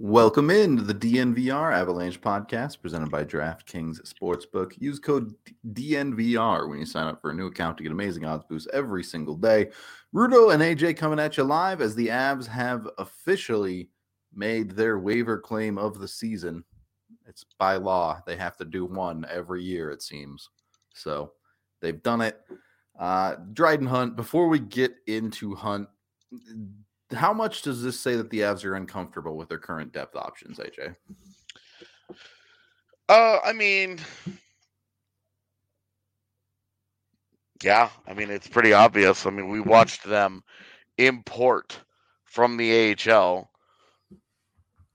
Welcome into the DNVR Avalanche podcast presented by DraftKings Sportsbook. Use code DNVR when you sign up for a new account to get amazing odds boosts every single day. Rudo and AJ coming at you live as the Avs have officially made their waiver claim of the season. It's by law. They have to do one every year, it seems. So they've done it. Uh, Dryden Hunt, before we get into Hunt, how much does this say that the Avs are uncomfortable with their current depth options, AJ? Uh, I mean, yeah, I mean it's pretty obvious. I mean, we watched them import from the AHL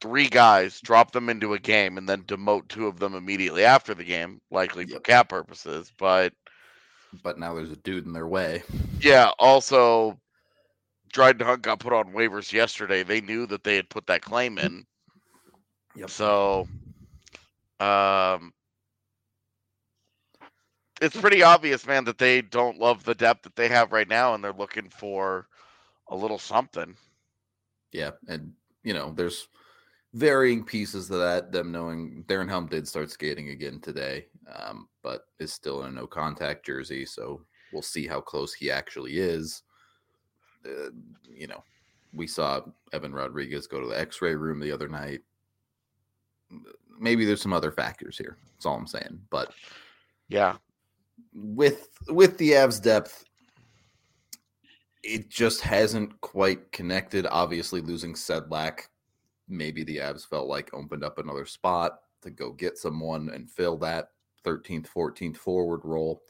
three guys, drop them into a game, and then demote two of them immediately after the game, likely for cap purposes. But but now there's a dude in their way. Yeah. Also, Dryden Hunt got put on waivers yesterday. They knew that they had put that claim in. Yep. So, um, it's pretty obvious, man, that they don't love the depth that they have right now, and they're looking for a little something. Yeah, and you know, there's varying pieces of that. Them knowing Darren Helm did start skating again today, um, but is still in a no contact jersey, so we'll see how close he actually is uh, you know, we saw Evan Rodrigues go to the X-ray room the other night. Maybe there's some other factors here. That's all I'm saying. But yeah, with with the Avs depth, it just hasn't quite connected. Obviously, losing Sedlak, maybe the Avs felt like opened up another spot to go get someone and fill that 13th, 14th forward role,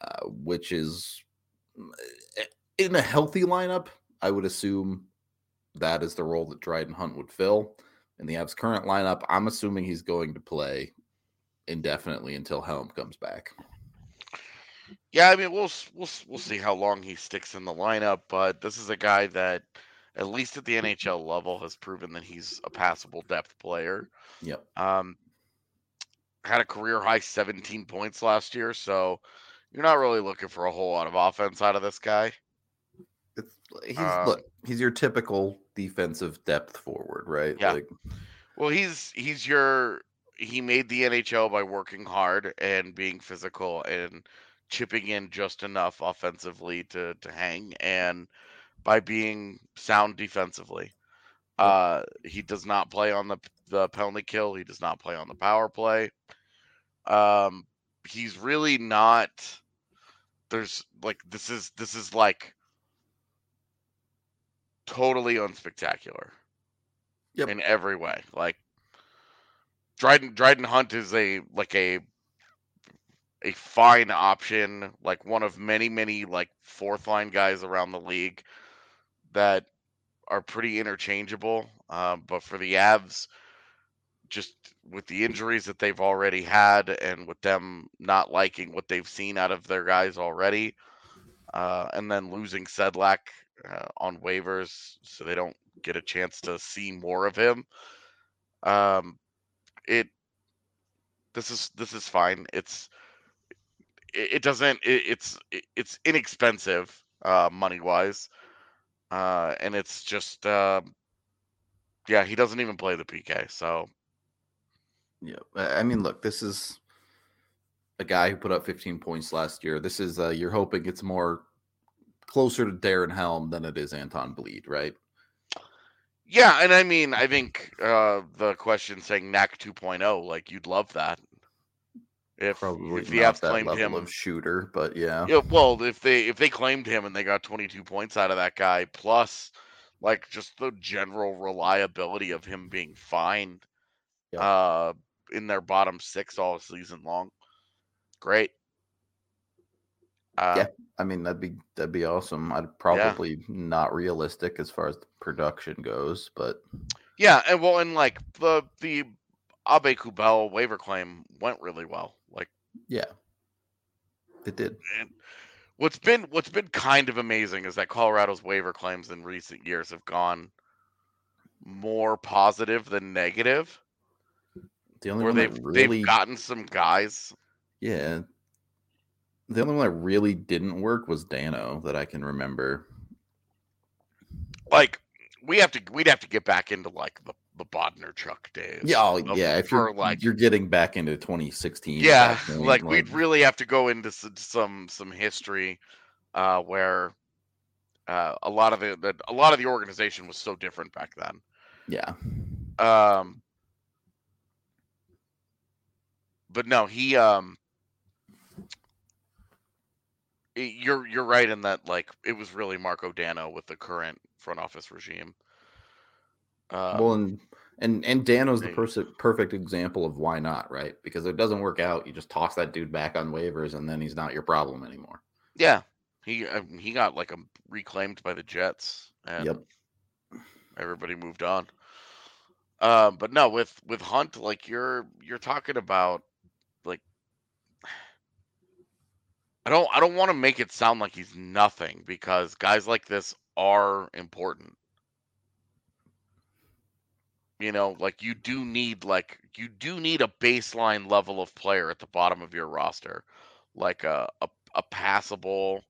uh, which is eh, in a healthy lineup, I would assume that is the role that Dryden Hunt would fill. In the Avs' current lineup, I'm assuming he's going to play indefinitely until Helm comes back. Yeah, I mean we'll we'll we'll see how long he sticks in the lineup, but this is a guy that at least at the NHL level has proven that he's a passable depth player. Yep. Um had a career high 17 points last year, so you're not really looking for a whole lot of offense out of this guy he's um, look, he's your typical defensive depth forward, right? Yeah. Like, well, he's he's your he made the NHL by working hard and being physical and chipping in just enough offensively to to hang and by being sound defensively. Uh, he does not play on the the penalty kill. He does not play on the power play. Um, he's really not. There's like this is this is like totally unspectacular. Yep. In every way. Like Dryden Dryden Hunt is a like a a fine option, like one of many, many like fourth line guys around the league that are pretty interchangeable. Um, but for the Avs, just with the injuries that they've already had and with them not liking what they've seen out of their guys already, uh, and then losing Sedlak uh, on waivers, so they don't get a chance to see more of him. Um, it this is this is fine. It's it, it doesn't it, it's it, it's inexpensive uh, money wise, uh, and it's just uh, yeah he doesn't even play the PK. So yeah, I mean, look, this is a guy who put up 15 points last year. This is uh, you're hoping it's more closer to Darren Helm than it is Anton Blidh, right? Yeah, and I mean, I think uh, the question saying NAC 2.0, like you'd love that. If, Probably if the Avs claimed him of shooter, but yeah. yeah. Well, if they if they claimed him and they got 22 points out of that guy, plus like just the general reliability of him being fine uh, in their bottom six all season long, great. Uh, yeah, I mean that'd be that'd be awesome. I'd probably yeah. not realistic as far as the production goes, but yeah, and well, and like the the Aube-Kubel waiver claim went really well. Like, yeah, it did. And what's been what's been kind of amazing is that Colorado's waiver claims in recent years have gone more positive than negative. The only where they've really... they've gotten some guys. Yeah, the only one that really didn't work was Dano that I can remember. Like we have to, we'd have to get back into like the the Bodnarchuk days. Yeah, oh, of- yeah. If you're like you're getting back into 2016, yeah, point, like we'd really have to go into some some history uh, where uh, a lot of the, the a lot of the organization was so different back then. yeah, Um, but no, he um, you're you're right in that like it was really Marko Dano with the current front office regime. Um, well, and and and Dano's the pers- perfect example of why not, right? Because if it doesn't work out, you just toss that dude back on waivers, and then he's not your problem anymore. yeah, he uh, he got like um reclaimed by the Jets, and Yep. everybody moved on. Um, but no, with with Hunt, like you're you're talking about like I don't I don't want to make it sound like he's nothing because guys like this are important. You know, like you do need like you do need a baseline level of player at the bottom of your roster, like a a, a passable,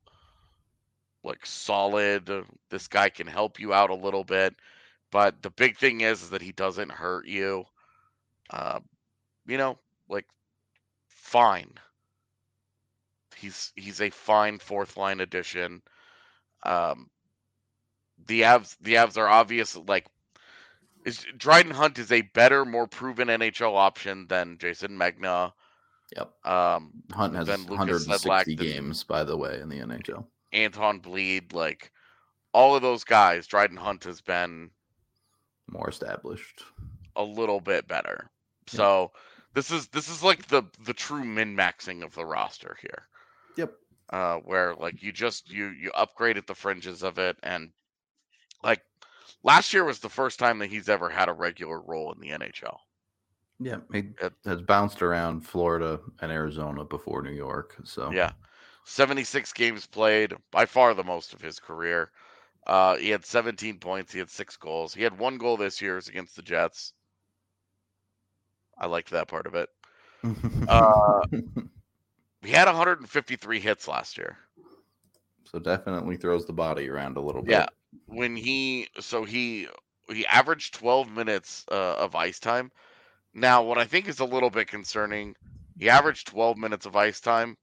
like solid. uh, This guy can help you out a little bit, but the big thing is, is that he doesn't hurt you. Uh, you know, like fine. He's he's a fine fourth line addition. Um, the Avs the Avs are obvious like is Dryden Hunt is a better, more proven NHL option than Jason Megna. Yep. Um, Hunt has Then Lukas 160 Sedlak, games, by the way, in the NHL. Anton Blidh, like all of those guys, Dryden Hunt has been More established. a little bit better. Yeah. So this is this is like the the true min maxing of the roster here. Yep. Uh, where like you just you you upgraded the fringes of it, and like last year was the first time that he's ever had a regular role in the NHL. Yeah, he It- has bounced around Florida and Arizona before New York. So Yeah. 76 games played, by far the most of his career. Uh, he had 17 points. He had six goals. He had one goal this year against the Jets. I liked that part of it. Uh, He had 153 hits last year. so definitely throws the body around a little bit. Yeah. When he so he he averaged 12 minutes uh, of ice time. Now, what I think is a little bit concerning, he averaged 12 minutes of ice time.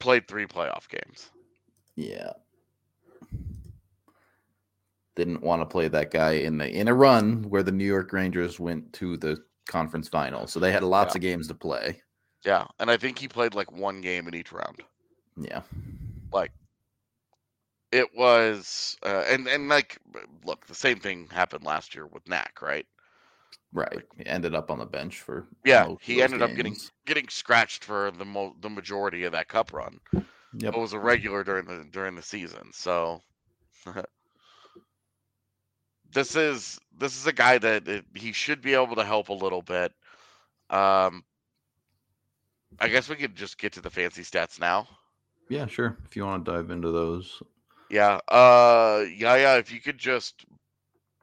Played three playoff games. Yeah. Didn't want to play that guy in the in a run where the New York Rangers went to the conference final. So they had lots Yeah. of games to play. Yeah, and I think he played like one game in each round. Yeah. Like it was, uh, and and like, look, the same thing happened last year with Knack, right? Right. He ended up on the bench for Yeah, most he ended up getting getting scratched for the mo- the majority of that cup run. Yep. But was a regular during the during the season. So this is this is a guy that it, he should be able to help a little bit. Um, I guess we could just get to the fancy stats now. Yeah, sure. If you want to dive into those. Yeah. Uh yeah, yeah, if you could just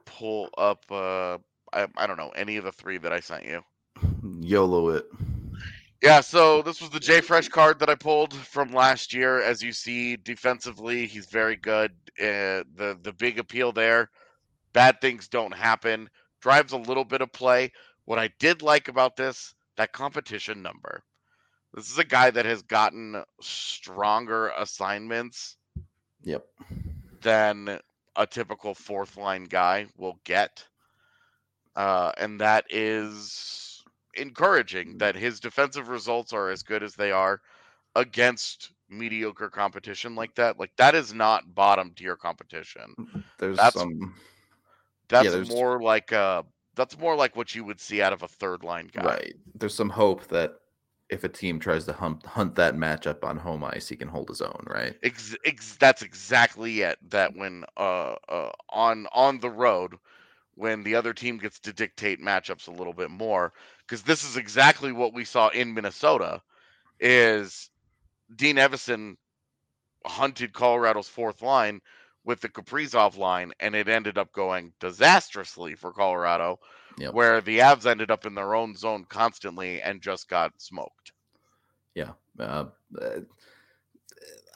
pull up uh I, I don't know, any of the three that I sent you. YOLO it. Yeah, so this was the J Fresh card that I pulled from last year. As you see, defensively, he's very good. Uh, the the big appeal there, bad things don't happen. Drives a little bit of play. What I did like about this, that competition number. This is a guy that has gotten stronger assignments Yep. than a typical fourth line guy will get. Uh, and that is encouraging that his defensive results are as good as they are against mediocre competition like that. Like that is not bottom tier competition. There's That's- some That's there's- more like uh that's more like what you would see out of a third line guy. right. There's some hope that if a team tries to hunt hunt that matchup on home ice, he can hold his own, right? Ex- ex- that's exactly it. That when uh, uh on on the road, when the other team gets to dictate matchups a little bit more, because this is exactly what we saw in Minnesota, is Dean Evason hunted Colorado's fourth line with the Kaprizov line, and it ended up going disastrously for Colorado, Yep. where the Avs ended up in their own zone constantly and just got smoked. Yeah. Uh,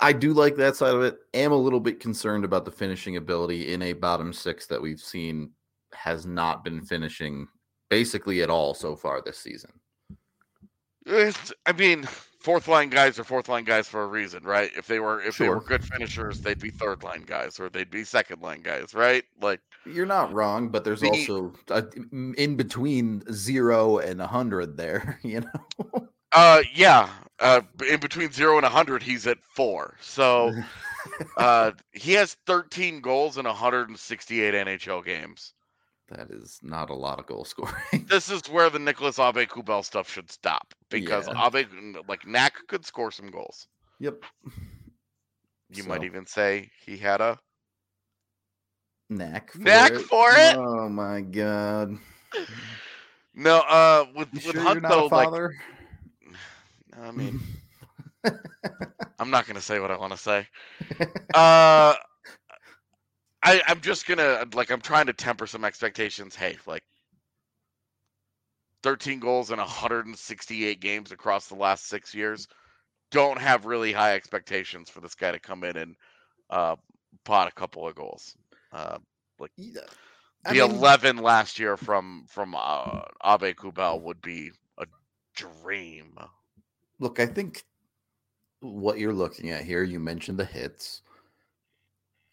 I do like that side of it. Am a little bit concerned about the finishing ability in a bottom six that we've seen has not been finishing basically at all so far this season. It's, I mean, fourth line guys are fourth line guys for a reason, right? If they were if they were good finishers, they'd be third line guys or they'd be second line guys, right? Like You're not wrong, but there's The- also a, in between zero and a hundred there. You know, uh yeah, uh in between 0 and a 100 he's at 4. So uh he has 13 goals in 168 NHL games. That is not a lot of goal scoring. This is where the Nicolas Aube-Kubel stuff should stop because Yeah. Abe like Knack could score some goals. yep. You might even say he had a knack for Knack it. for it? Oh my god! no uh with You with sure Hunt though like? I mean I'm not gonna say what I want to say. Uh, I I'm just gonna like I'm trying to temper some expectations. Hey, like 13 goals in 168 games across the last six years. Don't have really high expectations for this guy to come in and uh, pot a couple of goals. Uh, Yeah, the I mean, 11 last year from from uh, Aube-Kubel would be a dream. Look, I think what you're looking at here, you mentioned the hits.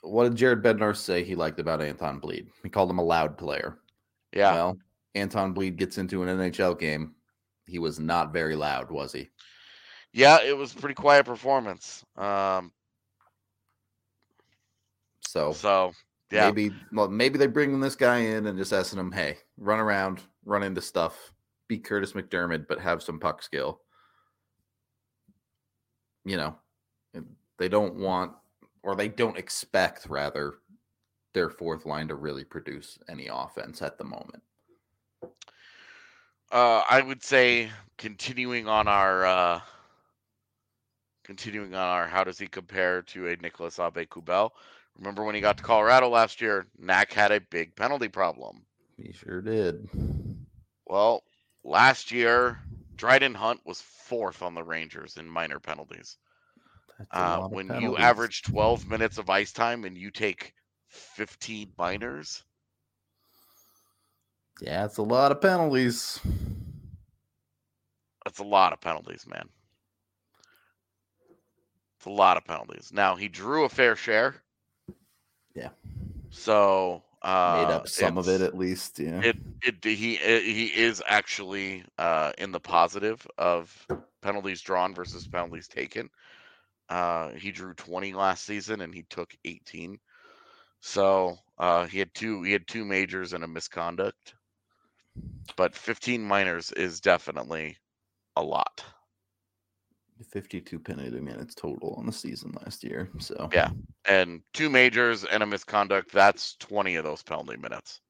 What did Jared Bednar say he liked about Anton Blidh? He called him a loud player. Yeah. Well, Anton Blidh gets into an NHL game. He was not very loud, was he? Yeah, it was a pretty quiet performance. Um, So, so yeah, maybe well, maybe they bring this guy in and just asking him, hey, run around, run into stuff, be Curtis McDermott, but have some puck skill. You know, they don't want or they don't expect rather their fourth line to really produce any offense at the moment. uh, I would say continuing on our uh, continuing on our how does he compare to a Nicolas Aube-Kubel? Remember when he got to Colorado last year? Knack had a big penalty problem. He sure did. Well, last year Dryden Hunt was fourth on the Rangers in minor penalties. Uh, when you average 12 minutes of ice time and you take 15 minors, Yeah, it's a lot of penalties. that's a lot of penalties, man. It's a lot of penalties. Now he drew a fair share. Yeah. So uh, Made up some of it at least. Yeah. It it he it, he is actually uh, in the positive of penalties drawn versus penalties taken. Uh, he drew 20 last season and he took 18. So uh, he had two he had two majors and a misconduct. But 15 minors is definitely a lot. 52 penalty minutes total on the season last year. So Yeah. And two majors and a misconduct, that's 20 of those penalty minutes.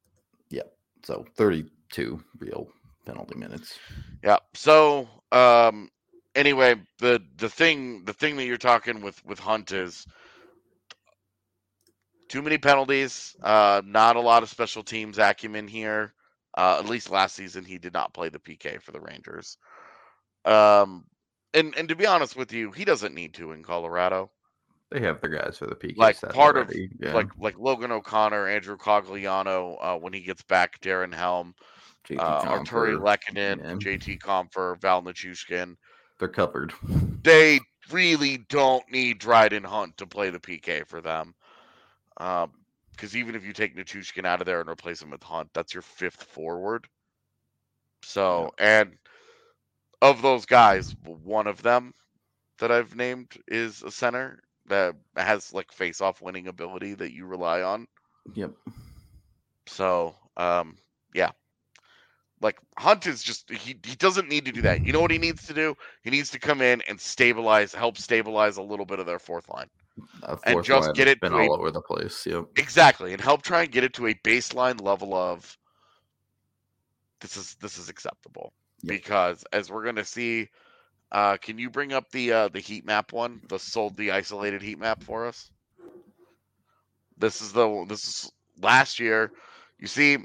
Yeah, so 32 real penalty minutes. Yeah. So um anyway, the the thing the thing that you're talking with with Hunt is too many penalties, uh not a lot of special teams acumen here. Uh at least last season he did not play the PK for the Rangers. Um and and to be honest with you, he doesn't need to in Colorado. They have their guys for the PK. Like, part of, yeah. Like like Logan O'Connor, Andrew Cogliano, uh, when he gets back, Darren Helm, JT uh, Artturi Lehkonen, yeah. JT Compher, Val Nichushkin. They're covered. they really don't need Dryden Hunt to play the PK for them. Because even if you take Nichushkin out of there and replace him with Hunt, that's your fifth forward. So, and of those guys, one of them that I've named is a center that has like face-off winning ability that you rely on. Yep. So, um, yeah. Like Hunt is just he he doesn't need to do that. You know what he needs to do? He needs to come in and stabilize, help stabilize a little bit of their fourth line. Uh, And just line get it been to a- all over the place. Yep. Exactly, and help try and get it to a baseline level of this is this is acceptable. Yep. Because as we're gonna see, uh, can you bring up the uh, the heat map one, the sold the isolated heat map for us? This is the this is last year. You see,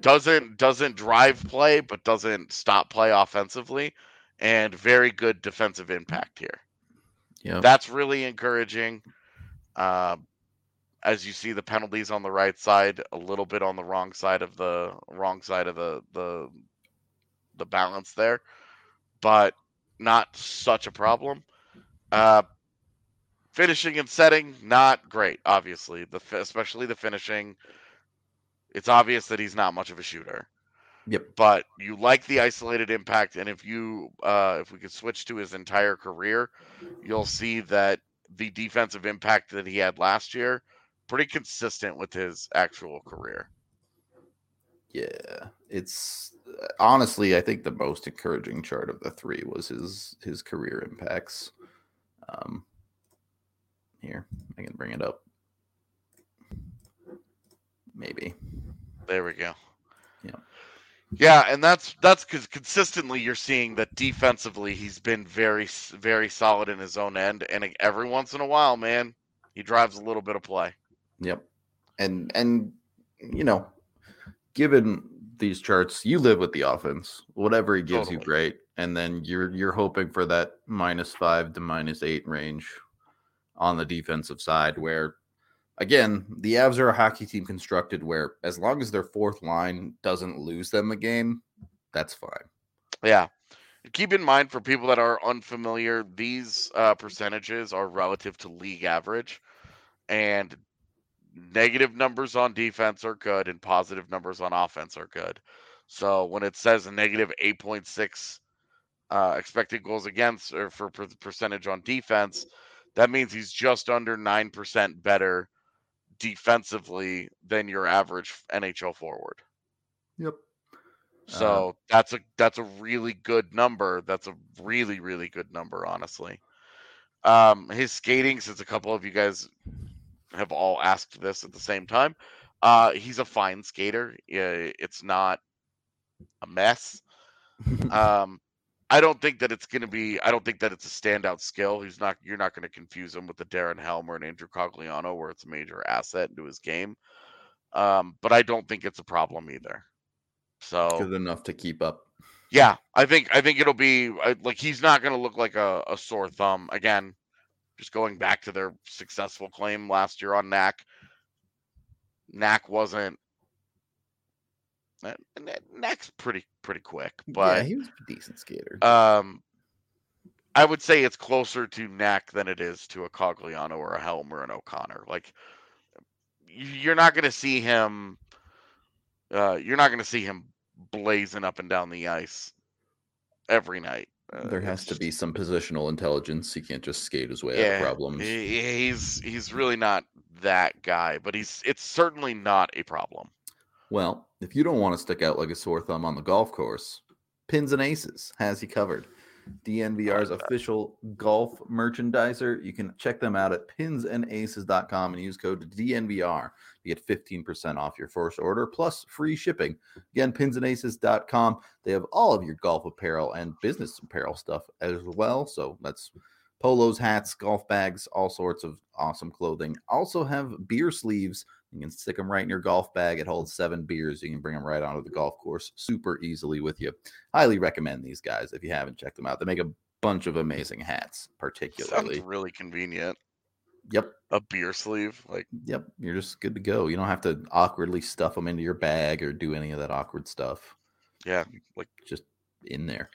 doesn't doesn't drive play, but doesn't stop play offensively, and very good defensive impact here. Yep. That's really encouraging. Um, as you see the penalties on the right side, a little bit on the wrong side of the wrong side of the the the balance there, but not such a problem. Uh, finishing and setting, not great. Obviously, the especially the finishing. It's obvious that he's not much of a shooter. Yep. But you like the isolated impact, and if you uh, if we could switch to his entire career, you'll see that the defensive impact that he had last year pretty consistent with his actual career. Yeah, it's uh, honestly, I think the most encouraging chart of the three was his his career impacts. Um, here, I can bring it up. Maybe. There we go. Yeah. Yeah, and that's that's because consistently you're seeing that defensively he's been very very solid in his own end, and every once in a while, man, he drives a little bit of play. Yep, and and you know, given these charts, you live with the offense. Whatever he gives totally. you, great, and then you're you're hoping for that minus five to minus eight range on the defensive side, where again, the Avs are a hockey team constructed where as long as their fourth line doesn't lose them a game, that's fine. Yeah. Keep in mind for people that are unfamiliar, these uh, percentages are relative to league average, and negative numbers on defense are good, and positive numbers on offense are good. So when it says a negative 8.6 uh, expected goals against or for percentage on defense, that means he's just under 9% better defensively than your average NHL forward. Yep. So uh, that's a that's a really good number. That's a really really good number, honestly. Um, his skating, since a couple of you guys have all asked this at the same time, uh, he's a fine skater. It's not a mess. um, I don't think that it's going to be. I don't think that it's a standout skill. He's not. You're not going to confuse him with the Darren Helm or an Andrew Cogliano, where it's a major asset into his game. Um, but I don't think it's a problem either. So good enough to keep up. Yeah, I think I think it'll be like he's not going to look like a, a sore thumb again. Just going back to their successful claim last year on Knack. Knack wasn't Knack's pretty pretty quick, but yeah, he was a decent skater. Um, I would say it's closer to Knack than it is to a Cogliano or a Helm or an O'Connor. Like you're not going to see him. Uh, you're not going to see him blazing up and down the ice every night. Uh, there has to be some positional intelligence. He can't just skate his way yeah, out of problems. He's he's really not that guy, but he's it's certainly not a problem. Well, if you don't want to stick out like a sore thumb on the golf course, Pins and Aces has you covered. DNVR's official golf merchandiser. You can check them out at pinsandaces.com and use code DNVR to get 15% off your first order plus free shipping. Again, pinsandaces.com. They have all of your golf apparel and business apparel stuff as well. So that's polos, hats, golf bags, all sorts of awesome clothing. Also have beer sleeves you can stick them right in your golf bag. It holds seven beers. You can bring them right onto the golf course super easily with you. Highly recommend these guys if you haven't checked them out. They make a bunch of amazing hats, particularly. Sounds really convenient. Yep. A beer sleeve, like. Yep. You're just good to go. You don't have to awkwardly stuff them into your bag or do any of that awkward stuff. Yeah, like just in there.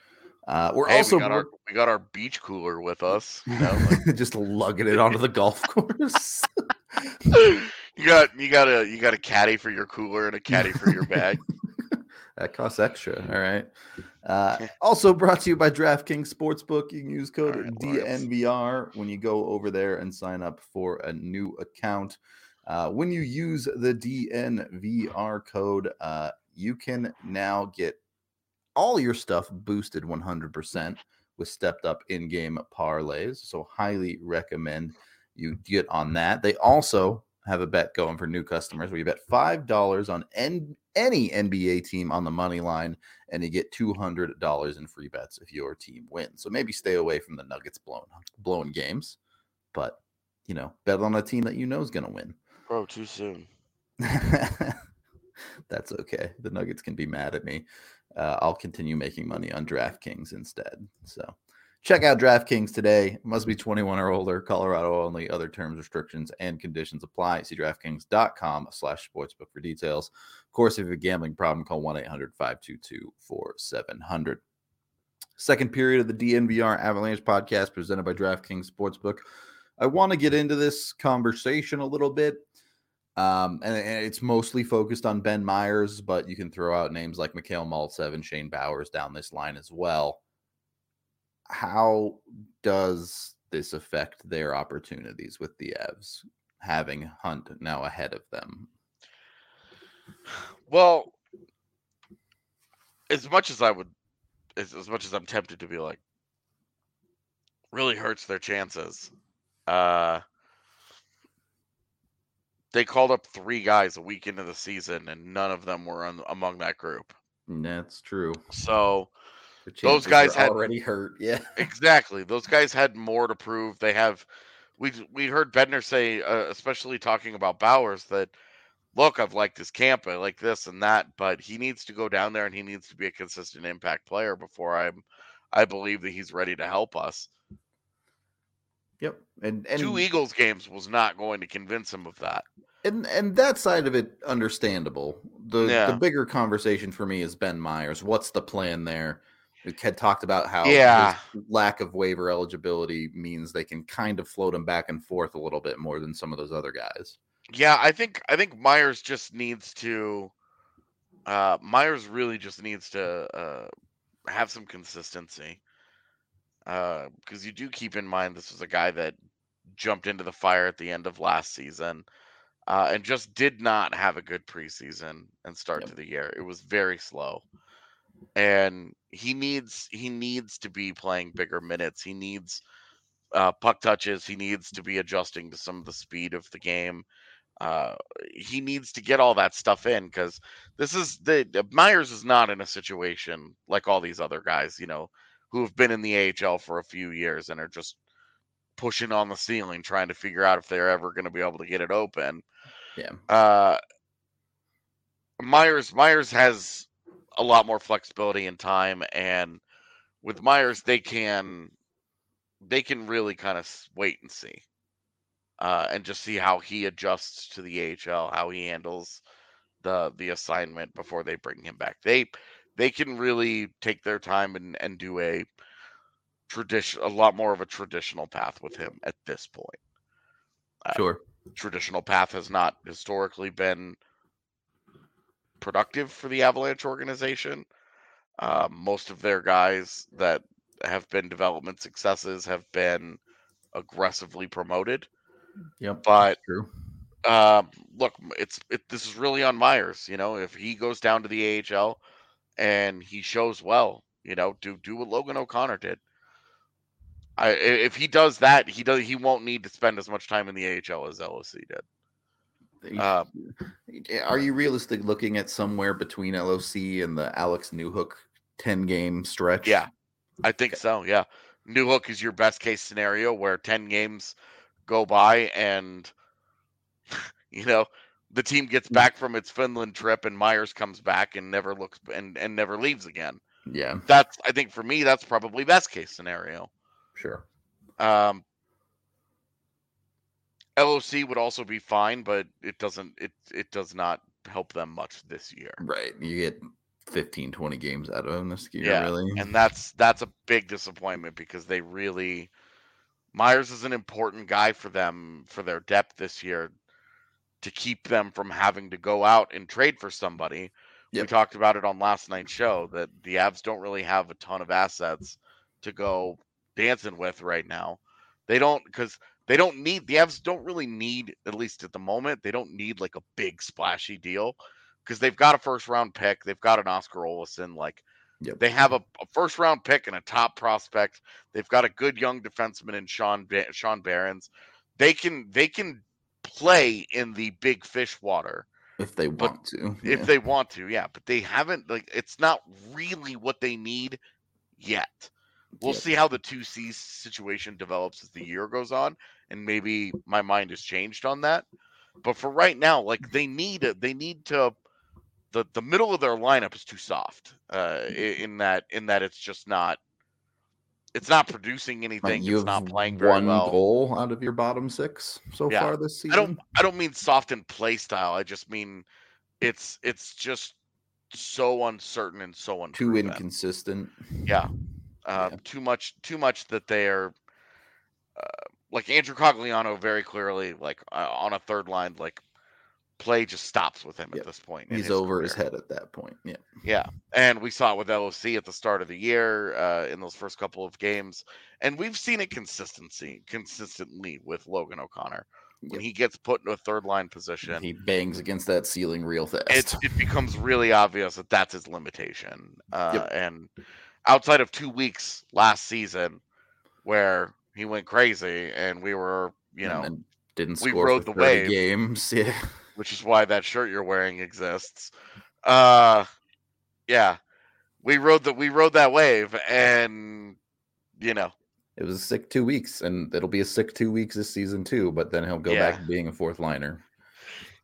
Uh, we're hey, also we got, our, we got, our, beach cooler with us. You know, like... just lugging it onto the golf course. You got you got a you got a caddy for your cooler and a caddy for your bag. that costs extra. All right. Uh, also brought to you by DraftKings Sportsbook. You can use code right, DNVR when you go over there and sign up for a new account. Uh, when you use the DNVR code, uh, you can now get all your stuff boosted 100% with stepped up in game parlays. So, highly recommend you get on that. They also have a bet going for new customers where you bet $5 on N- any NBA team on the money line and you get $200 in free bets if your team wins. So maybe stay away from the Nuggets blowing, blowing games, but you know, bet on a team that you know is going to win. Bro, too soon. That's okay. The Nuggets can be mad at me. Uh, I'll continue making money on DraftKings instead. So Check out DraftKings today. Must be 21 or older. Colorado only. Other terms, restrictions, and conditions apply. See DraftKings.com slash sportsbook for details. Of course, if you have a gambling problem, call 1-800-522-4700. Second period of the DNVR Avalanche podcast presented by DraftKings Sportsbook. I want to get into this conversation a little bit. Um, and, and, it's mostly focused on Ben Meyers, but you can throw out names like Mikhail Maltsev and Shane Bowers down this line as well how does this affect their opportunities with the Evs having Hunt now ahead of them? Well, as much as I would, as, as much as I'm tempted to be like, really hurts their chances. Uh, they called up three guys a week into the season, and none of them were on, among that group. That's true. So those guys had already hurt. Yeah, exactly. Those guys had more to prove. They have. We we heard Bednar say, uh, especially talking about Bowers, that look, I've liked his camp, I like this and that, but he needs to go down there and he needs to be a consistent impact player before I'm. I believe that he's ready to help us. Yep, and, and two Eagles games was not going to convince him of that. And and that side of it, understandable. The yeah. the bigger conversation for me is Ben Meyers. What's the plan there? Had talked about how yeah. lack of waiver eligibility means they can kind of float him back and forth a little bit more than some of those other guys. Yeah, I think I think Meyers just needs to uh Meyers really just needs to uh have some consistency. Uh because you do keep in mind this was a guy that jumped into the fire at the end of last season. Uh, and just did not have a good preseason and start yep. to the year. It was very slow and he needs he needs to be playing bigger minutes. He needs uh, puck touches. He needs to be adjusting to some of the speed of the game. Uh, he needs to get all that stuff in because this is the Meyers is not in a situation like all these other guys, you know, who have been in the AHL for a few years and are just pushing on the ceiling trying to figure out if they're ever going to be able to get it open. Yeah. Uh, Myers Meyers has a lot more flexibility in time and with Meyers they can they can really kind of wait and see uh, and just see how he adjusts to the AHL, how he handles the the assignment before they bring him back. They they can really take their time and and do a tradition a lot more of a traditional path with him at this point. Uh, sure. Traditional path has not historically been productive for the Avalanche organization. Uh, most of their guys that have been development successes have been aggressively promoted. Yep, but true. Uh, look, it's it, this is really on Meyers. You know, if he goes down to the AHL and he shows well, you know, do do what Logan O'Connor did. I, if he does that, he does. He won't need to spend as much time in the AHL as LSC did. Uh, are you realistic looking at somewhere between LOC and the Alex Newhook 10 game stretch? Yeah, I think so. Yeah. Newhook is your best case scenario where 10 games go by and, you know, the team gets mm. back from its Finland trip and Meyers comes back and never looks and, and never leaves again. Yeah. That's, I think for me, that's probably best case scenario. Sure. Um, LOC would also be fine, but it doesn't it it does not help them much this year. Right. You get 15 20 games out of them this year yeah, really. And that's that's a big disappointment because they really Meyers is an important guy for them for their depth this year to keep them from having to go out and trade for somebody. Yep. We talked about it on last night's show that the Avs don't really have a ton of assets to go dancing with right now. They don't because they don't need the Avs don't really need at least at the moment they don't need like a big splashy deal because they've got a first round pick they've got an Oskar Olausson like yep. they have a, a, first round pick and a top prospect they've got a good young defenseman in Sean ba- Sean Behrens they can they can play in the big fish water if they want to yeah. if they want to yeah but they haven't like it's not really what they need yet We'll see how the two C situation develops as the year goes on, and maybe my mind has changed on that. But for right now, like they need they need to the the middle of their lineup is too soft. Uh, in that in that it's just not it's not producing anything. you It's not playing very one well. goal out of your bottom six so Yeah. far this season. I don't I don't mean soft in play style. I just mean it's it's just so uncertain and so Too inconsistent. Yeah. Yeah. Too much too much that they're uh, like Andrew Cogliano very clearly like uh, on a third line like play just stops with him Yep. at this point. He's his over his head at that point. Yeah. Yeah, and we saw it with LOC at the start of the year uh, in those first couple of games, and we've seen it consistency consistently with Logan O'Connor when Yep. he gets put into a third line position. He bangs against that ceiling real fast. it it becomes really obvious that that's his limitation. Uh, Yep. And outside of two weeks last season, where he went crazy, and we were, you know, and didn't we rode the 30 wave. games. Yeah. which is why that shirt you're wearing exists. Uh, yeah, we rode that we rode that wave, and you know, It was a sick two weeks, and it'll be a sick two weeks this season too. But then he'll go Yeah. back to being a fourth liner.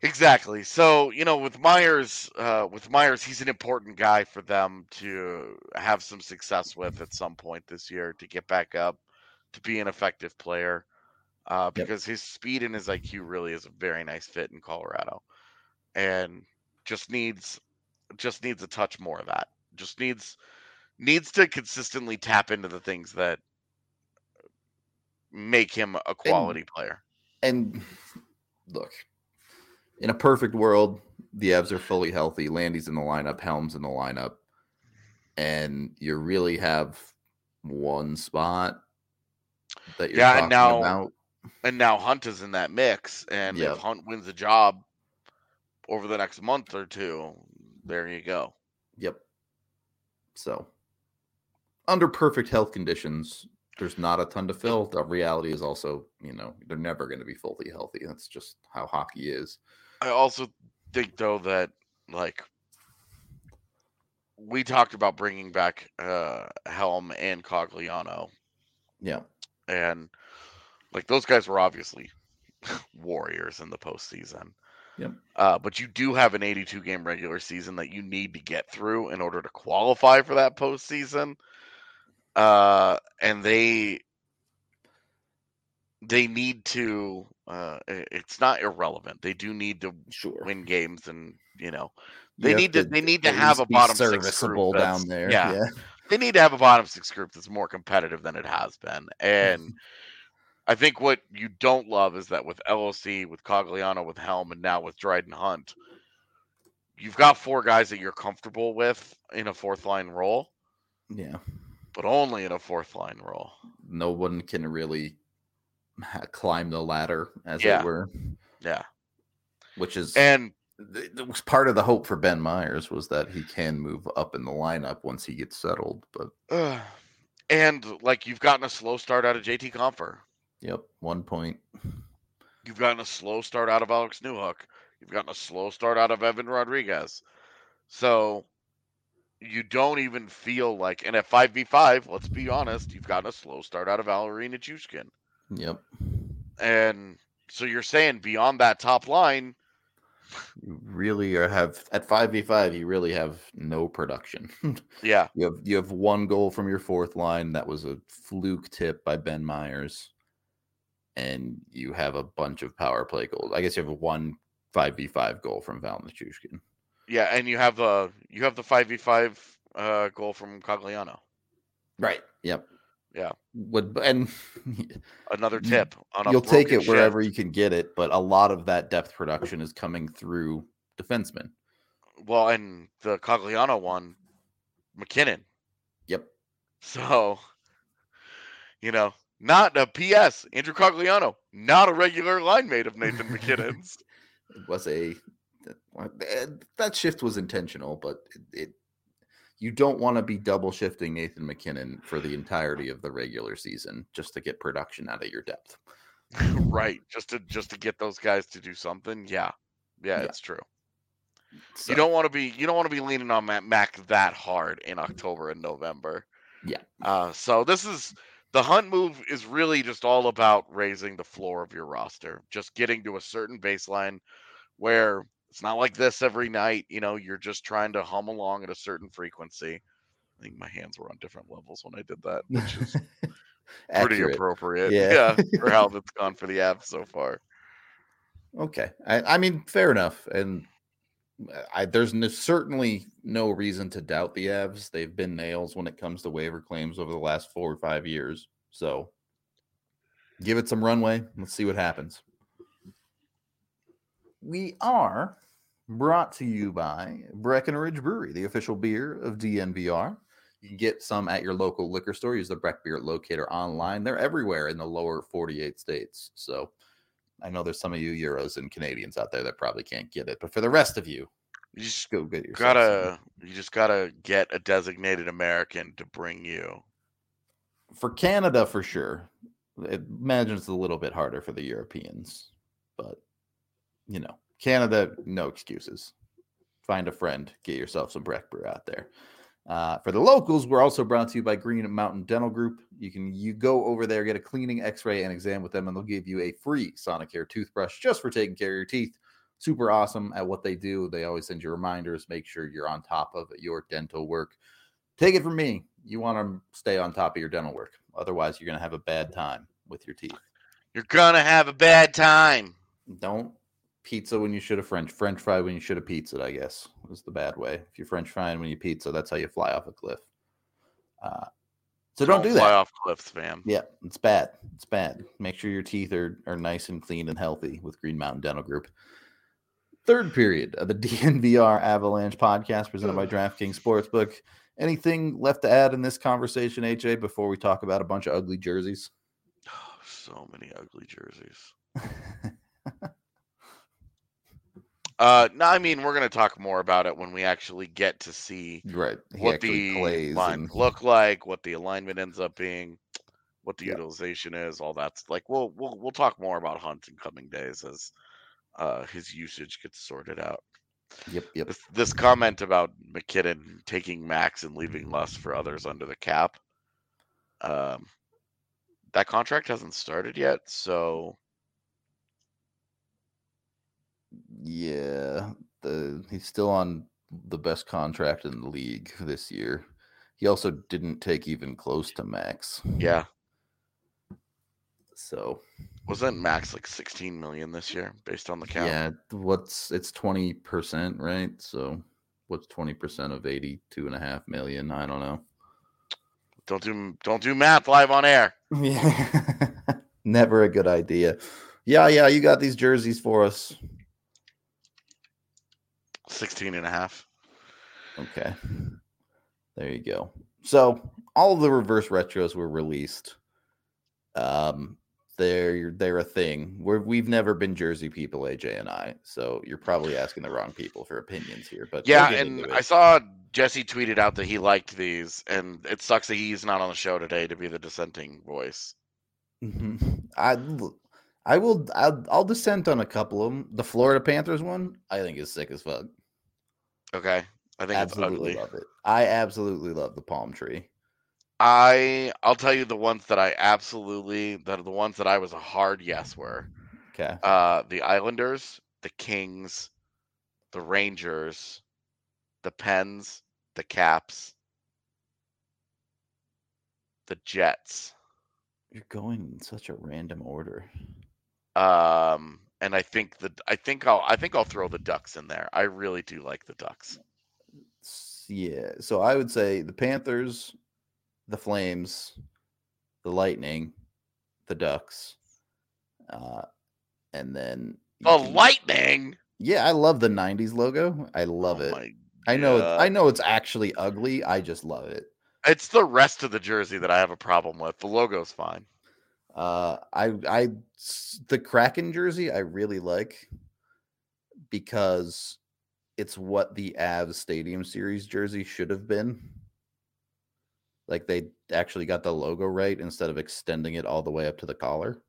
Exactly. So, you know, with Meyers, uh, with Meyers, he's an important guy for them to have some success with at some point this year to get back up, to be an effective player, uh, Yep. because his speed and his IQ really is a very nice fit in Colorado, and just needs just needs a touch more of that. Just needs needs to consistently tap into the things that make him a quality player. And look, in a perfect world, the Evs are fully healthy. Landy's in the lineup, Helms in the lineup, and you really have one spot that you're Yeah, and talking now- about. and now Hunt is in that mix. And Yep. if Hunt wins the job over the next month or two, there you go. Yep. So, under perfect health conditions, there's not a ton to fill. The reality is also, you know, they're never going to be fully healthy. That's just how hockey is. I also think though that like we talked about bringing back uh Helm and Cogliano, Yeah. and like those guys were obviously warriors in the postseason. Yep. Uh, but you do have an 82 game regular season that you need to get through in order to qualify for that postseason. Uh, and they they need to. Uh, it's not irrelevant. They do need to Sure. win games, and you know they have need to. They need to have a bottom six serviceable group that's- down there. Yeah, yeah. they need to have a bottom six group that's more competitive than it has been. And I think what you don't love is that with LOC, with Cogliano, with Helm, and now with Dryden Hunt, you've got four guys that you're comfortable with in a fourth line role, Yeah. but only in a fourth line role. No one can really climb the ladder, as Yeah. it were, Yeah. which is And that was part of the hope for Ben Meyers was that he can move up in the lineup once he gets settled. But uh, and like you've gotten a slow start out of JT Compher. yep, one point. You've gotten a slow start out of Alex Newhook. You've gotten a slow start out of Evan Rodrigues. So you don't even feel like, and at 5v5, let's be honest, you've gotten a slow start out of Valeri Nichushkin. Yep. And so you're saying beyond that top line, You really are have at five v five. You really have no production. yeah, you have you have one goal from your fourth line. That was a fluke tip by Ben Meyers, and you have a bunch of power play goals. I guess you have a one five v five goal from Val Nichushkin. yeah, and you have the you have the 5v5 uh, goal from Cogliano. Right. Yep. Yeah. Would and Another tip on a you'll take it wherever you can get it, but a lot of that depth production is coming through defensemen. Well, and the Cogliano one, MacKinnon. Yep. So, you know, not a PS. Andrew Cogliano, not a regular line mate of Nathan MacKinnon's. It was a that- eh, that shift was intentional, but it, it you don't want to be double shifting Nathan MacKinnon for the entirety of the regular season just to get production out of your depth. right. Just to just to get those guys to do something. Yeah. Yeah, Yeah. it's true. So, You don't want to be you don't want to be leaning on Matt Mac that hard in October and November. Yeah. Uh so this is the hunt move is really just all about raising the floor of your roster, just getting to a certain baseline where it's not like this every night, you know, you're just trying to hum along at a certain frequency. I think my hands were on different levels when I did that, which is pretty appropriate. Yeah. Yeah. for how it's gone for the Avs so far. Okay, I, I mean, fair enough, and uh, I, there's no, certainly no reason to doubt the Avs. They've been nails when it comes to waiver claims over the last four or five years. So, give it some runway. Let's see what happens. We are brought to you by Breckenridge Brewery, the official beer of DNVR. You can get some at your local liquor store. Use the Breck Beer Locator online. They're everywhere in the lower 48 states. So I know there's some of you Euros and Canadians out there that probably can't get it, but for the rest of you, You just go get yourself. gotta you just gotta get a designated American to bring you. For Canada, for sure. I imagine it's a little bit harder for the Europeans, but you know, Canada, no excuses. Find a friend, get yourself some Breck Brew out there. Uh, for the locals, we're also brought to you by Green Mountain Dental Group. You can you go over there, get a cleaning, X-ray, and exam with them, and they'll give you a free Sonicare toothbrush just for taking care of your teeth. Super awesome at what they do. They always send you reminders. Make sure you're on top of your dental work. Take it from me. You want to stay on top of your dental work. Otherwise, you're going to have a bad time with your teeth. You're gonna have a bad time. Don't pizza when you should have French. French fry when you should have pizza. I guess was the bad way. If you're French frying when you pizza, that's how you fly off a cliff. Uh, so don't, do fly that. Fly off cliffs, fam. Yeah, it's bad. It's bad. Make sure your teeth are, are nice and clean and healthy with Green Mountain Dental Group. Third period of the DNVR Avalanche podcast presented by DraftKings Sportsbook. Anything left to add in this conversation, AJ, before we talk about a bunch of ugly jerseys? so many ugly jerseys. Uh, no, I mean we're gonna talk more about it when we actually get to see right. He what the lines and- look like, what the alignment ends up being, what the Yeah. utilization is, all that's like we'll we'll we'll talk more about Hunt in coming days as uh his usage gets sorted out. Yep, yep. This, this comment about MacKinnon taking max and leaving less for others under the cap. Um, that contract hasn't started yet, so Yeah, the he's still on the best contract in the league this year. He also didn't take even close to max. yeah, So wasn't max like 16 million this year based on the cap? yeah, what's it's twenty percent, right? So what's twenty percent of eighty two and a half million? I don't know. Don't do don't do math live on air. Yeah, never a good idea. Yeah, yeah, you got these jerseys for us. 16 and a half. Okay. There you go. So all of the reverse retros were released. Um, they're they're a thing. We're we've never been Jersey people, AJ and I. So you're probably asking the wrong people for opinions here. But we'll Yeah, and I saw Jesse tweeted out that he liked these, and it sucks that he's not on the show today to be the dissenting voice. Mhm. I I will I'll, I'll dissent on a couple of them. The Florida Panthers one, I think is sick as fuck. Okay, I think Absolutely it's ugly. love it. I absolutely love the palm tree. I I'll tell you the ones that I absolutely that are the ones that I was a hard yes were Okay. uh the Islanders, the Kings, the Rangers, the Pens, the Caps, the Jets. You're going in such a random order. Um and I think the I think I'll I think I'll throw the Ducks in there. I really do like the Ducks. Yeah. So I would say the Panthers, the Flames, the Lightning, the Ducks, uh, and then The can- Lightning. Yeah, I love the '90s logo. I love Oh it. I know. I know it's actually ugly. I just love it. It's the rest of the jersey that I have a problem with. The logo's fine. Uh, I, I, the Kraken jersey I really like because it's what the Avs Stadium Series jersey should have been. Like they actually got the logo right instead of extending it all the way up to the collar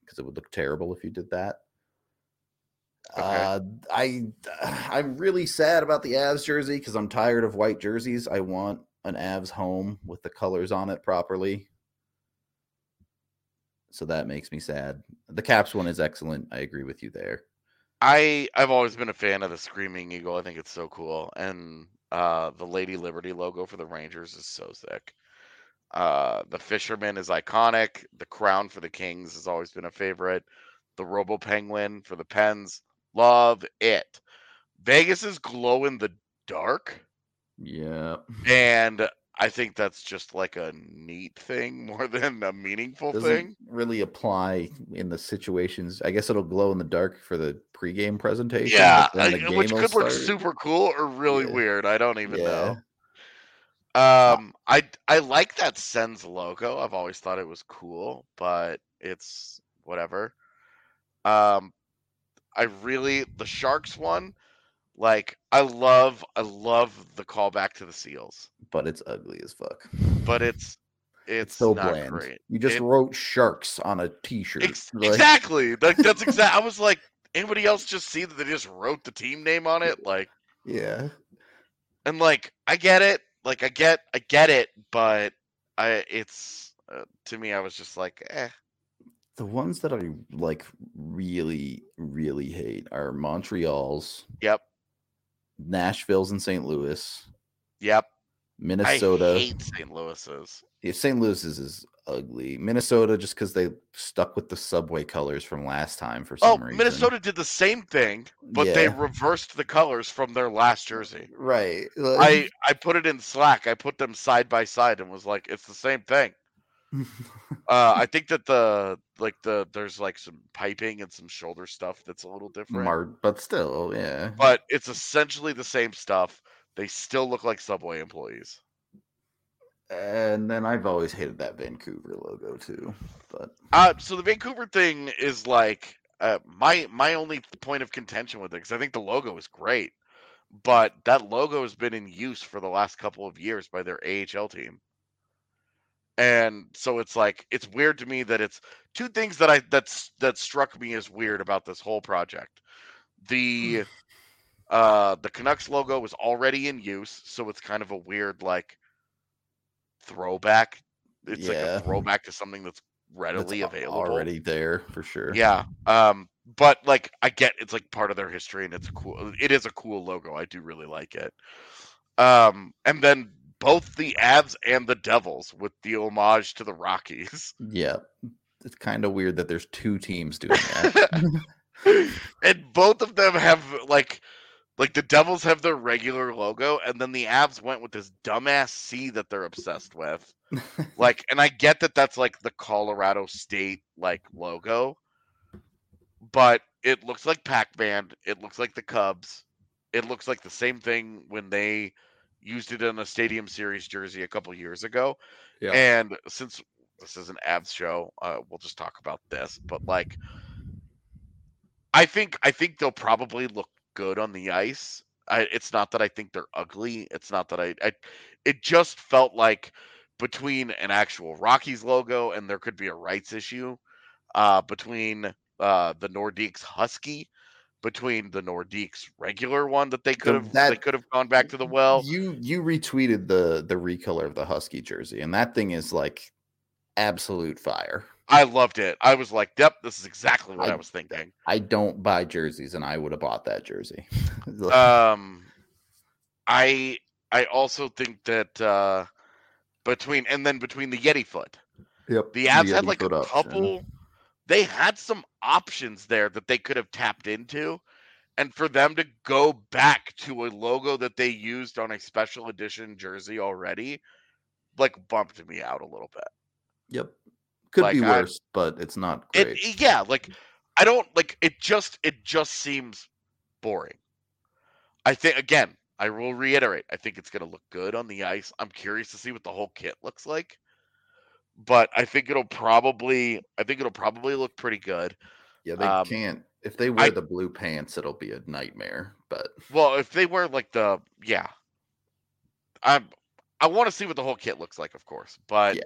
because it would look terrible if you did that. Okay. Uh, I I'm really sad about the Avs jersey because I'm tired of white jerseys. I want an Avs home with the colors on it properly. So that makes me sad. The Caps one is excellent. I agree with you there. I I've always been a fan of the Screaming Eagle. I think it's so cool, and Uh, the Lady Liberty logo for the Rangers is so sick. Uh, the Fisherman is iconic. The crown for the Kings has always been a favorite. The Robo Penguin for the Pens, love it. Vegas is glow in the dark, Yeah. and I think that's just like a neat thing more than a meaningful Doesn't thing. really apply in the situations. I guess it'll glow in the dark for the pregame presentation. Yeah, I- which could look start. super cool or really Yeah. weird. I don't even Yeah. know. Um, I I like that Sens logo. I've always thought it was cool, but it's whatever. Um, I really the Sharks one, like I love I love the callback to the Seals, But it's ugly as fuck. but it's it's, It's so not bland. great. You just It- wrote sharks on a t-shirt. Ex- Like, exactly. Like that's exact. I was like, anybody else just see that they just wrote the team name on it? Like, Yeah. and like I get it. Like I get I get it, but I it's uh, to me I was just like, eh. The ones that I like really, really hate are Montreal's, Yep. Nashville's, and St. Louis, Yep. Minnesota. I hate St. Louis's. Yeah, St. Louis's is ugly. Minnesota, just because they stuck with the subway colors from last time for Oh, some reason. Minnesota did the same thing, but they reversed the colors from their last jersey. right? I I put it in Slack. I put them side by side and was like, it's the same thing. Uh, I think that the like the there's like some piping and some shoulder stuff that's a little different, Mar- but still, yeah. but it's essentially the same stuff. They still look like Subway employees. And then I've always hated that Vancouver logo too. But Uh, so the Vancouver thing is like uh, my my only point of contention with it because I think the logo is great, but that logo has been in use for the last couple of years by their AHL team, and so it's like it's weird to me that it's two things that I that's that struck me as weird about this whole project. The uh the Canucks logo was already in use, so it's kind of a weird like throwback. It's like a throwback to something that's readily available. already there for sure. Yeah. Um, but like I get it's like part of their history and it's a cool it is a cool logo. I do really like it. Um, and then both the Avs and the Devils with the homage to the Rockies. Yeah. It's kind of weird that there's two teams doing that. and both of them have like like the Devils have their regular logo and then the Avs went with this dumbass C that they're obsessed with. like and i get that that's like the colorado state like logo but it looks like pac-man it looks like the cubs it looks like the same thing when they used it in a stadium series jersey a couple years ago yeah. and since this is an Avs show uh, we'll just talk about this but like i think i think they'll probably look good on the ice I, it's not that i think they're ugly it's not that I, I it just felt like between an actual rockies logo and there could be a rights issue uh between uh the nordiques husky between the nordiques regular one that they could have they that- could have gone back to the well you you retweeted the the recolor of the Husky jersey, and that thing is like absolute fire. I loved it. I was like, "Yep, this is exactly what I, I- was thinking." I don't buy jerseys, and I would have bought that jersey. Um, I I also think that uh, between and then between the Yeti foot, yep. the Avs had like a couple. option. They had some options there that they could have tapped into, and for them to go back to a logo that they used on a special edition jersey already, like bumped me out a little bit. Yep. Could Like, be I- worse, but it's not great. it- yeah, like I don't like it. Just it just seems boring. I think again, I will reiterate. I think it's going to look good on the ice. I'm curious to see what the whole kit looks like, but I think it'll probably. I think it'll probably look pretty good. yeah, they um, can't. If they wear I- the blue pants, it'll be a nightmare. But Well, if they wear like the yeah, I'm. I want to see what the whole kit looks like, of course, but. Yeah.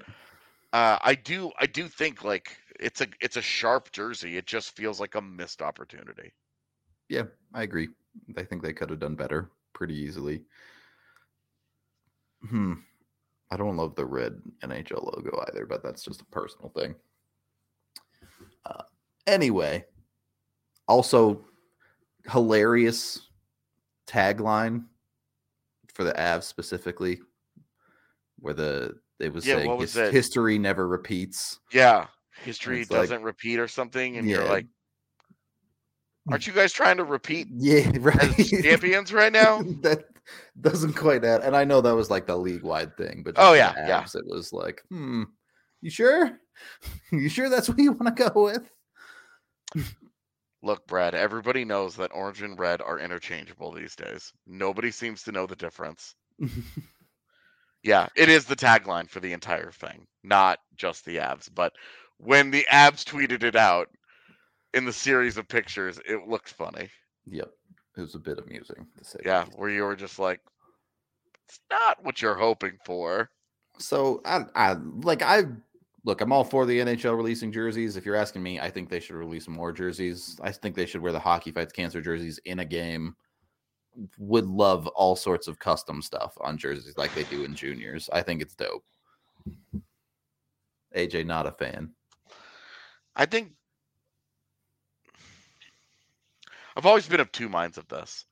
Uh, I do, I do think like it's a, it's a sharp jersey. It just feels like a missed opportunity. yeah, I agree. I think they could have done better pretty easily. Hmm. I don't love the red NHL logo either, but that's just a personal thing. Uh, anyway, also hilarious tagline for the Avs specifically, where the it was Yeah, saying what was his- history never repeats. Yeah, history doesn't repeat or something, and you're like, aren't you guys trying to repeat Yeah, right. as champions right now? that doesn't quite add. And I know that was like the league wide thing, but Oh, yeah, the yeah. It was like, hmm, you sure? you sure that's what you want to go with? Look, Brad, everybody knows that orange and red are interchangeable these days. Nobody seems to know the difference. Yeah, it is the tagline for the entire thing, not just the Avs. But when the Avs tweeted it out in the series of pictures, it looked funny. yep, it was a bit amusing to say. Yeah, where you were just like, it's not what you're hoping for. So I, I like I look. I'm all for the NHL releasing jerseys. If you're asking me, I think they should release more jerseys. I think they should wear the hockey fights cancer jerseys in a game. Would love all sorts of custom stuff on jerseys like they do in juniors. I think it's dope. AJ, not a fan. I think I've always been of two minds of this.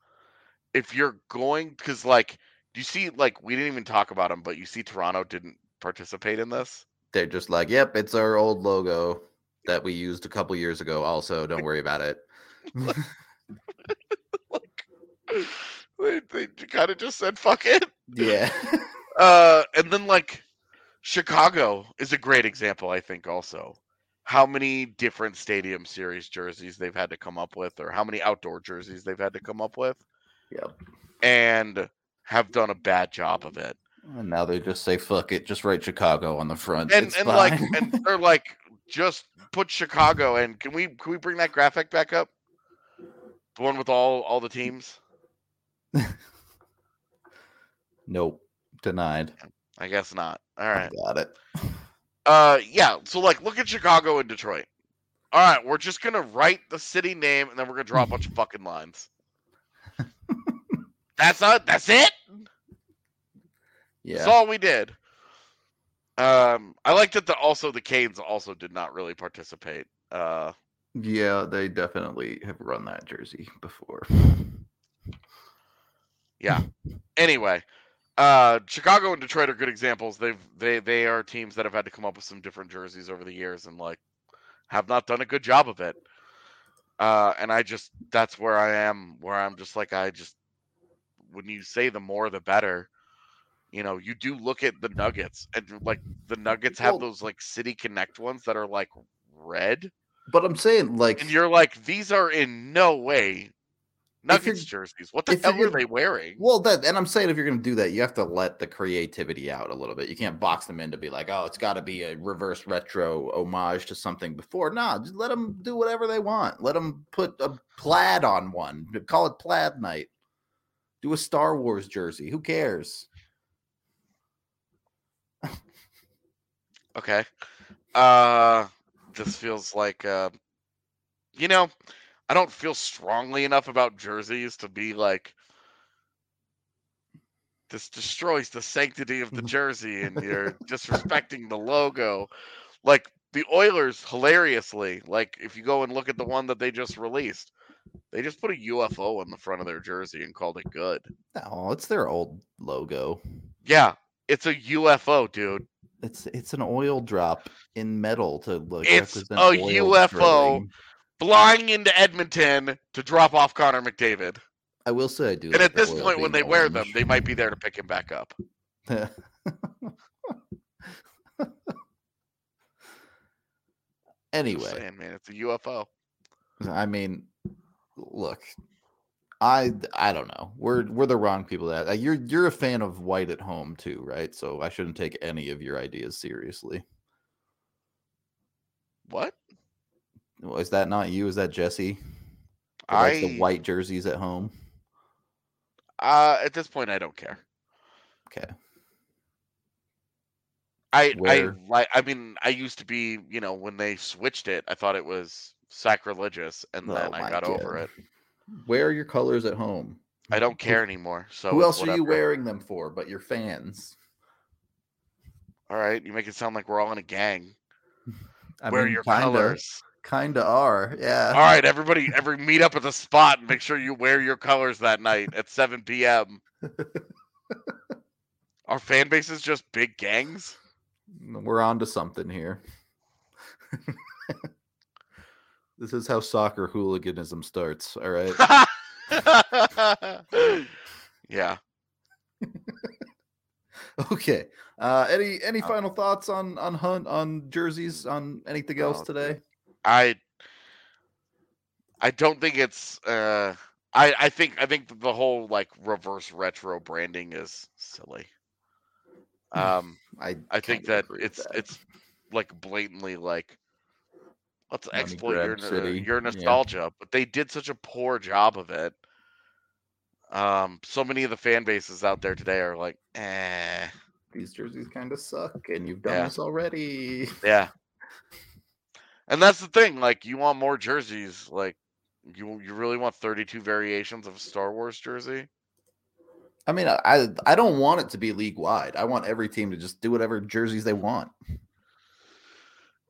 If you're going, because like, do you see, like, we didn't even talk about them, but you see Toronto didn't participate in this. They're just like, yep, it's our old logo that we used a couple years ago. Also, don't worry about it. like, they, they kind of just said, fuck it. yeah. Uh, and then like Chicago is a great example, I think. Also, how many different stadium series jerseys they've had to come up with, or how many outdoor jerseys they've had to come up with, Yep. and have done a bad job of it. And now they just say, fuck it, just write Chicago on the front. And It's and like and they're like just put Chicago and can we can we bring that graphic back up? The one with all all the teams. nope, denied. I guess not. All right. I got it. Uh, yeah. So like, look at Chicago and Detroit. All right, we're just gonna write the city name and then we're gonna draw a bunch of fucking lines. that's not. That's it. Yeah. That's all we did. Um, I like that. The also the Canes also did not really participate. Uh, Yeah, they definitely have run that jersey before. Yeah. Anyway, uh, Chicago and Detroit are good examples. They've they they are teams that have had to come up with some different jerseys over the years and like have not done a good job of it. Uh, and I just that's where I am, where I'm just like I just when you say the more the better. You know, you do look at the Nuggets and like the Nuggets have Well- those like City Connect ones that are like red, But I'm saying, like, and you're like, these are in no way Nuggets jerseys. What the hell are they wearing? well, that, and I'm saying if you're going to do that, you have to let the creativity out a little bit. You can't box them in to be like, oh, it's got to be a reverse retro homage to something before. Nah, just let them do whatever they want. Let them put a plaid on one. Call it Plaid Night. Do a Star Wars jersey. Who cares? Okay. Uh this feels like uh you know, I don't feel strongly enough about jerseys to be like this destroys the sanctity of the mm. jersey and you're disrespecting the logo. Like the Oilers hilariously, like if you go and look at the one that they just released, they just put a UFO on the front of their jersey and called it good. No, it's their old logo. Yeah, it's a UFO, dude. It's it's an oil drop in metal to look. It's a UFO. drilling. Flying into Edmonton to drop off Connor McDavid. I will say I do. And like at this point, when they wear them, they might be there to pick him back up. anyway, Saying, man, it's a UFO. I mean, look, I I don't know. We're we're the wrong people. That you're you're a fan of white at home too, right? So I shouldn't take any of your ideas seriously. What? Well, Is that not you? Is that Jesse? Likes I the white jerseys at home. uh at this point I don't care. Okay. I Where- I like I mean I used to be, you know, when they switched it, I thought it was sacrilegious and Oh then I got over God. it. Wear your colors at home. I don't care anymore. So Who else are you wearing them for? But your fans. All right, you make it sound like we're all in a gang. I Wear mean, your kinda, colors. Kinda are. Yeah. All right, everybody, every meet up at the spot and make sure you wear your colors that night at 7 p.m. Our fan base is just big gangs. We're on to something here. this is how soccer hooliganism starts. All right. yeah. okay. Uh, any any final thoughts on on Hunt on jerseys on anything else No, today? I I don't think it's uh I I think I think the whole like reverse retro branding is silly. Um I I think that it's that. it's like blatantly like let's Money exploit your city, your yeah. nostalgia, but they did such a poor job of it. Um, so many of the fan bases out there today are like, eh, these jerseys kind of suck, and you've done Yeah. this already. yeah. And that's the thing, like you want more jerseys, like you you really want 32 variations of a Star Wars jersey? I mean, I I don't want it to be league wide. I want every team to just do whatever jerseys they want.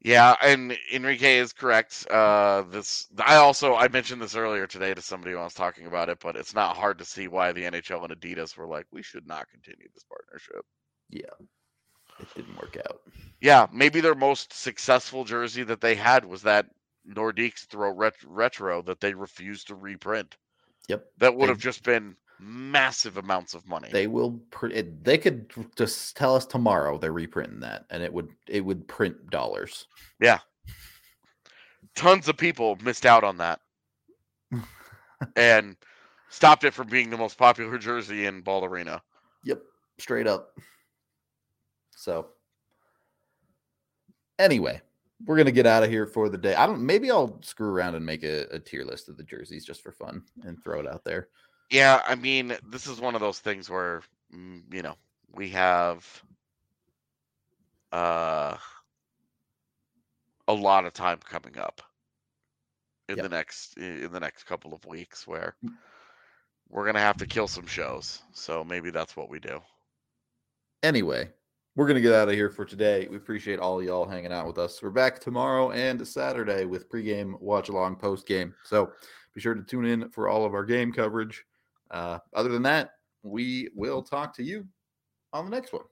Yeah, and Enrique is correct. Uh, this I also I mentioned this earlier today to somebody when I was talking about it, but it's not hard to see why the NHL and Adidas were like, we should not continue this partnership. It didn't work out. Yeah, maybe their most successful jersey that they had was that Nordiques throw ret- retro that they refused to reprint. Yep. That would They- have just been massive amounts of money. They will. Pr- it, they could just tell us tomorrow they're reprinting that, and it would it would print dollars. Yeah. Tons of people missed out on that and stopped it from being the most popular jersey in Ball Arena. Yep, straight up. So, anyway, we're gonna get out of here for the day. I don't. Maybe I'll screw around and make a, a tier list of the jerseys just for fun and throw it out there. Yeah, I mean, this is one of those things where mm, you know we have uh a lot of time coming up in Yep. the next in the next couple of weeks where we're gonna have to kill some shows. So maybe that's what we do. Anyway, we're gonna get out of here for today. We appreciate all y'all hanging out with us. We're back tomorrow and Saturday with pregame, watch along, post game. So be sure to tune in for all of our game coverage. Uh, other than that, we will talk to you on the next one.